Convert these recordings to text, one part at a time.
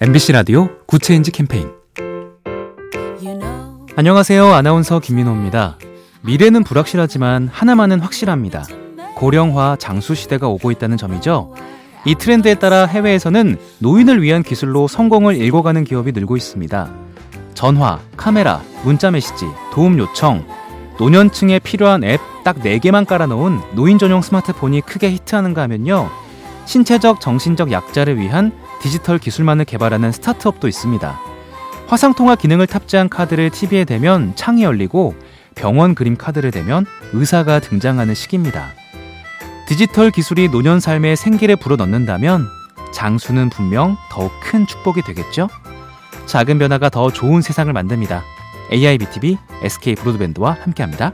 MBC 라디오 굿체인지 캠페인 안녕하세요. 아나운서 김민호입니다. 미래는 불확실하지만 하나만은 확실합니다. 고령화 장수 시대가 오고 있다는 점이죠. 이 트렌드에 따라 해외에서는 노인을 위한 기술로 성공을 일궈가는 기업이 늘고 있습니다. 전화, 카메라, 문자 메시지, 도움 요청, 노년층에 필요한 앱 딱 4개만 깔아놓은 노인 전용 스마트폰이 크게 히트하는가 하면요. 신체적, 정신적 약자를 위한 디지털 기술만을 개발하는 스타트업도 있습니다. 화상통화 기능을 탑재한 카드를 TV에 대면 창이 열리고 병원 그림 카드를 대면 의사가 등장하는 시기입니다. 디지털 기술이 노년 삶에 생기를 불어넣는다면 장수는 분명 더욱 큰 축복이 되겠죠? 작은 변화가 더 좋은 세상을 만듭니다. AIBTV SK 브로드밴드와 함께합니다.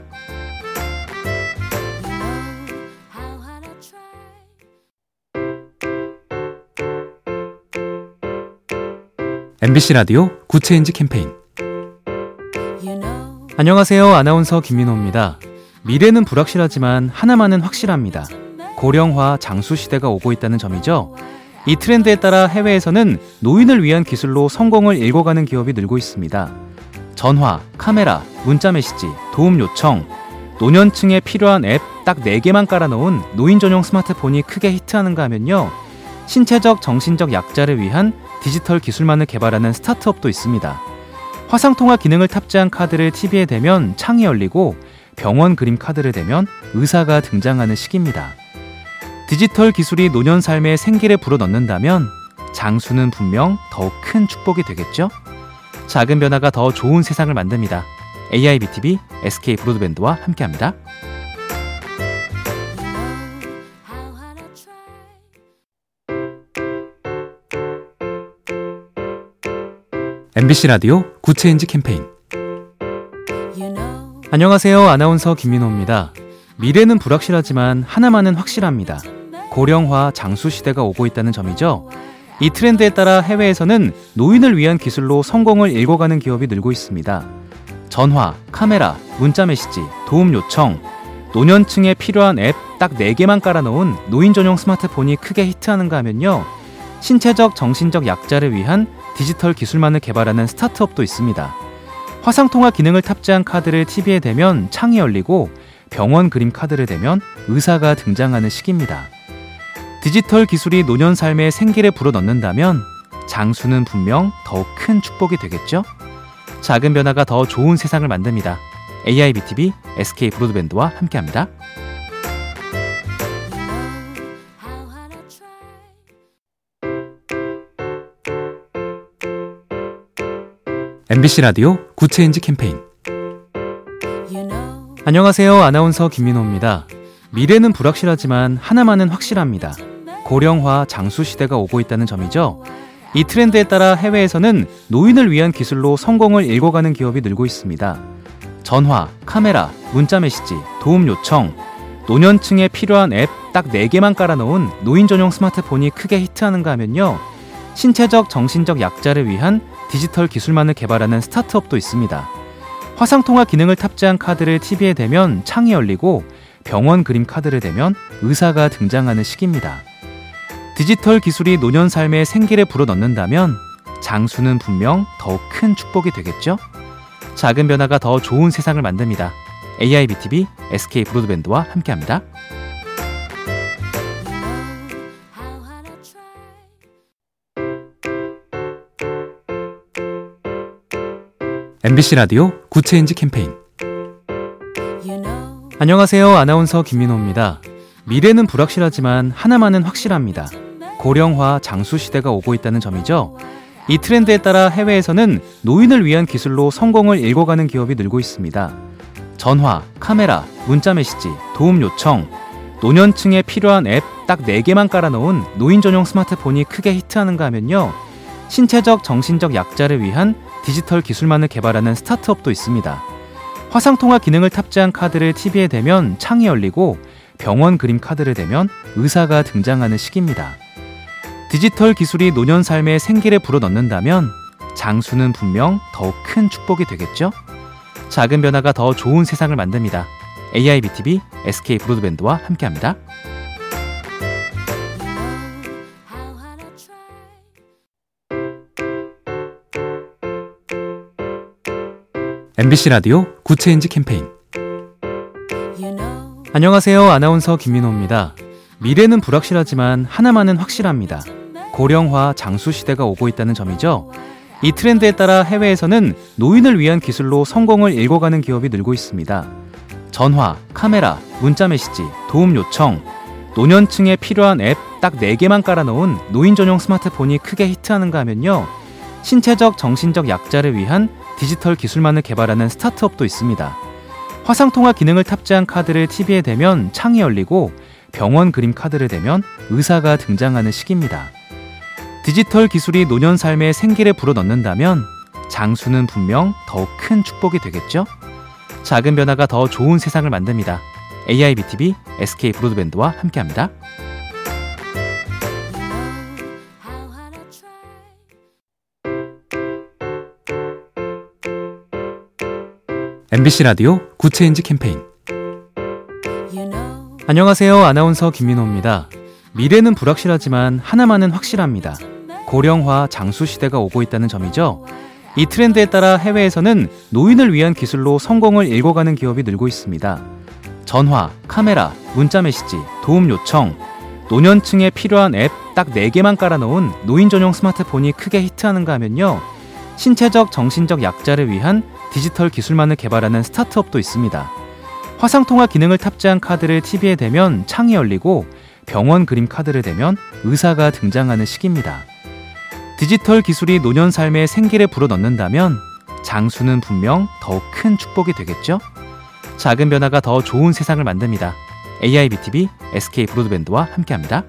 MBC 라디오 굿체인지 캠페인 안녕하세요. 아나운서 김민호입니다. 미래는 불확실하지만 하나만은 확실합니다. 고령화 장수 시대가 오고 있다는 점이죠. 이 트렌드에 따라 해외에서는 노인을 위한 기술로 성공을 일궈가는 기업이 늘고 있습니다. 전화, 카메라, 문자 메시지, 도움 요청, 노년층에 필요한 앱 딱 4개만 깔아놓은 노인 전용 스마트폰이 크게 히트하는가 하면요. 신체적, 정신적 약자를 위한 디지털 기술만을 개발하는 스타트업도 있습니다. 화상통화 기능을 탑재한 카드를 TV에 대면 창이 열리고 병원 그림 카드를 대면 의사가 등장하는 시기입니다. 디지털 기술이 노년 삶에 생기를 불어넣는다면 장수는 분명 더욱 큰 축복이 되겠죠? 작은 변화가 더 좋은 세상을 만듭니다. AIBTV SK 브로드밴드와 함께합니다. MBC 라디오 굿체인지 캠페인 안녕하세요. 아나운서 김민호입니다. 미래는 불확실하지만 하나만은 확실합니다. 고령화 장수 시대가 오고 있다는 점이죠. 이 트렌드에 따라 해외에서는 노인을 위한 기술로 성공을 일궈가는 기업이 늘고 있습니다. 전화, 카메라, 문자 메시지, 도움 요청, 노년층에 필요한 앱 딱 4개만 깔아놓은 노인 전용 스마트폰이 크게 히트하는가 하면요. 신체적, 정신적 약자를 위한 디지털 기술만을 개발하는 스타트업도 있습니다. 화상통화 기능을 탑재한 카드를 TV에 대면 창이 열리고 병원 그림 카드를 대면 의사가 등장하는 시기입니다. 디지털 기술이 노년 삶에 생기를 불어넣는다면 장수는 분명 더욱 큰 축복이 되겠죠? 작은 변화가 더 좋은 세상을 만듭니다. AIBTV SK 브로드밴드와 함께합니다. MBC 라디오 Good Change 캠페인 안녕하세요. 아나운서 김민호입니다. 미래는 불확실하지만 하나만은 확실합니다. 고령화 장수 시대가 오고 있다는 점이죠. 이 트렌드에 따라 해외에서는 노인을 위한 기술로 성공을 일궈가는 기업이 늘고 있습니다. 전화, 카메라, 문자 메시지, 도움 요청, 노년층에 필요한 앱 딱 4개만 깔아놓은 노인 전용 스마트폰이 크게 히트하는가 하면요. 신체적, 정신적 약자를 위한 디지털 기술만을 개발하는 스타트업도 있습니다. 화상통화 기능을 탑재한 카드를 TV에 대면 창이 열리고 병원 그림 카드를 대면 의사가 등장하는 시기입니다. 디지털 기술이 노년 삶에 생기를 불어넣는다면 장수는 분명 더욱 큰 축복이 되겠죠? 작은 변화가 더 좋은 세상을 만듭니다. AIBTV SK 브로드밴드와 함께합니다. MBC 라디오 Good Change 캠페인 안녕하세요. 아나운서 김민호입니다. 미래는 불확실하지만 하나만은 확실합니다. 고령화 장수 시대가 오고 있다는 점이죠. 이 트렌드에 따라 해외에서는 노인을 위한 기술로 성공을 일궈가는 기업이 늘고 있습니다. 전화, 카메라, 문자 메시지, 도움 요청, 노년층에 필요한 앱 딱 4개만 깔아놓은 노인 전용 스마트폰이 크게 히트하는가 하면요. 신체적, 정신적 약자를 위한 디지털 기술만을 개발하는 스타트업도 있습니다. 화상통화 기능을 탑재한 카드를 TV에 대면 창이 열리고 병원 그림 카드를 대면 의사가 등장하는 시기입니다. 디지털 기술이 노년 삶에 생기를 불어넣는다면 장수는 분명 더욱 큰 축복이 되겠죠? 작은 변화가 더 좋은 세상을 만듭니다. AIBTV SK 브로드밴드와 함께합니다. MBC 라디오 Good Change 캠페인 안녕하세요. 아나운서 김민호입니다. 미래는 불확실하지만 하나만은 확실합니다. 고령화 장수 시대가 오고 있다는 점이죠. 이 트렌드에 따라 해외에서는 노인을 위한 기술로 성공을 일궈가는 기업이 늘고 있습니다. 전화, 카메라, 문자 메시지, 도움 요청, 노년층에 필요한 앱 딱 4개만 깔아놓은 노인 전용 스마트폰이 크게 히트하는가 하면요. 신체적, 정신적 약자를 위한 디지털 기술만을 개발하는 스타트업도 있습니다. 화상통화 기능을 탑재한 카드를 TV에 대면 창이 열리고 병원 그림 카드를 대면 의사가 등장하는 시기입니다. 디지털 기술이 노년 삶에 생기를 불어넣는다면 장수는 분명 더욱 큰 축복이 되겠죠? 작은 변화가 더 좋은 세상을 만듭니다. AIBTV SK 브로드밴드와 함께합니다. MBC 라디오 Good Change 캠페인 안녕하세요. 아나운서 김민호입니다. 미래는 불확실하지만 하나만은 확실합니다. 고령화 장수 시대가 오고 있다는 점이죠. 이 트렌드에 따라 해외에서는 노인을 위한 기술로 성공을 일궈가는 기업이 늘고 있습니다. 전화, 카메라, 문자 메시지, 도움 요청, 노년층에 필요한 앱 딱 4개만 깔아놓은 노인 전용 스마트폰이 크게 히트하는가 하면요. 신체적, 정신적 약자를 위한 디지털 기술만을 개발하는 스타트업도 있습니다. 화상통화 기능을 탑재한 카드를 TV에 대면 창이 열리고 병원 그림 카드를 대면 의사가 등장하는 시기입니다. 디지털 기술이 노년 삶에 생기를 불어넣는다면 장수는 분명 더욱 큰 축복이 되겠죠? 작은 변화가 더 좋은 세상을 만듭니다. AIBTV SK 브로드밴드와 함께합니다.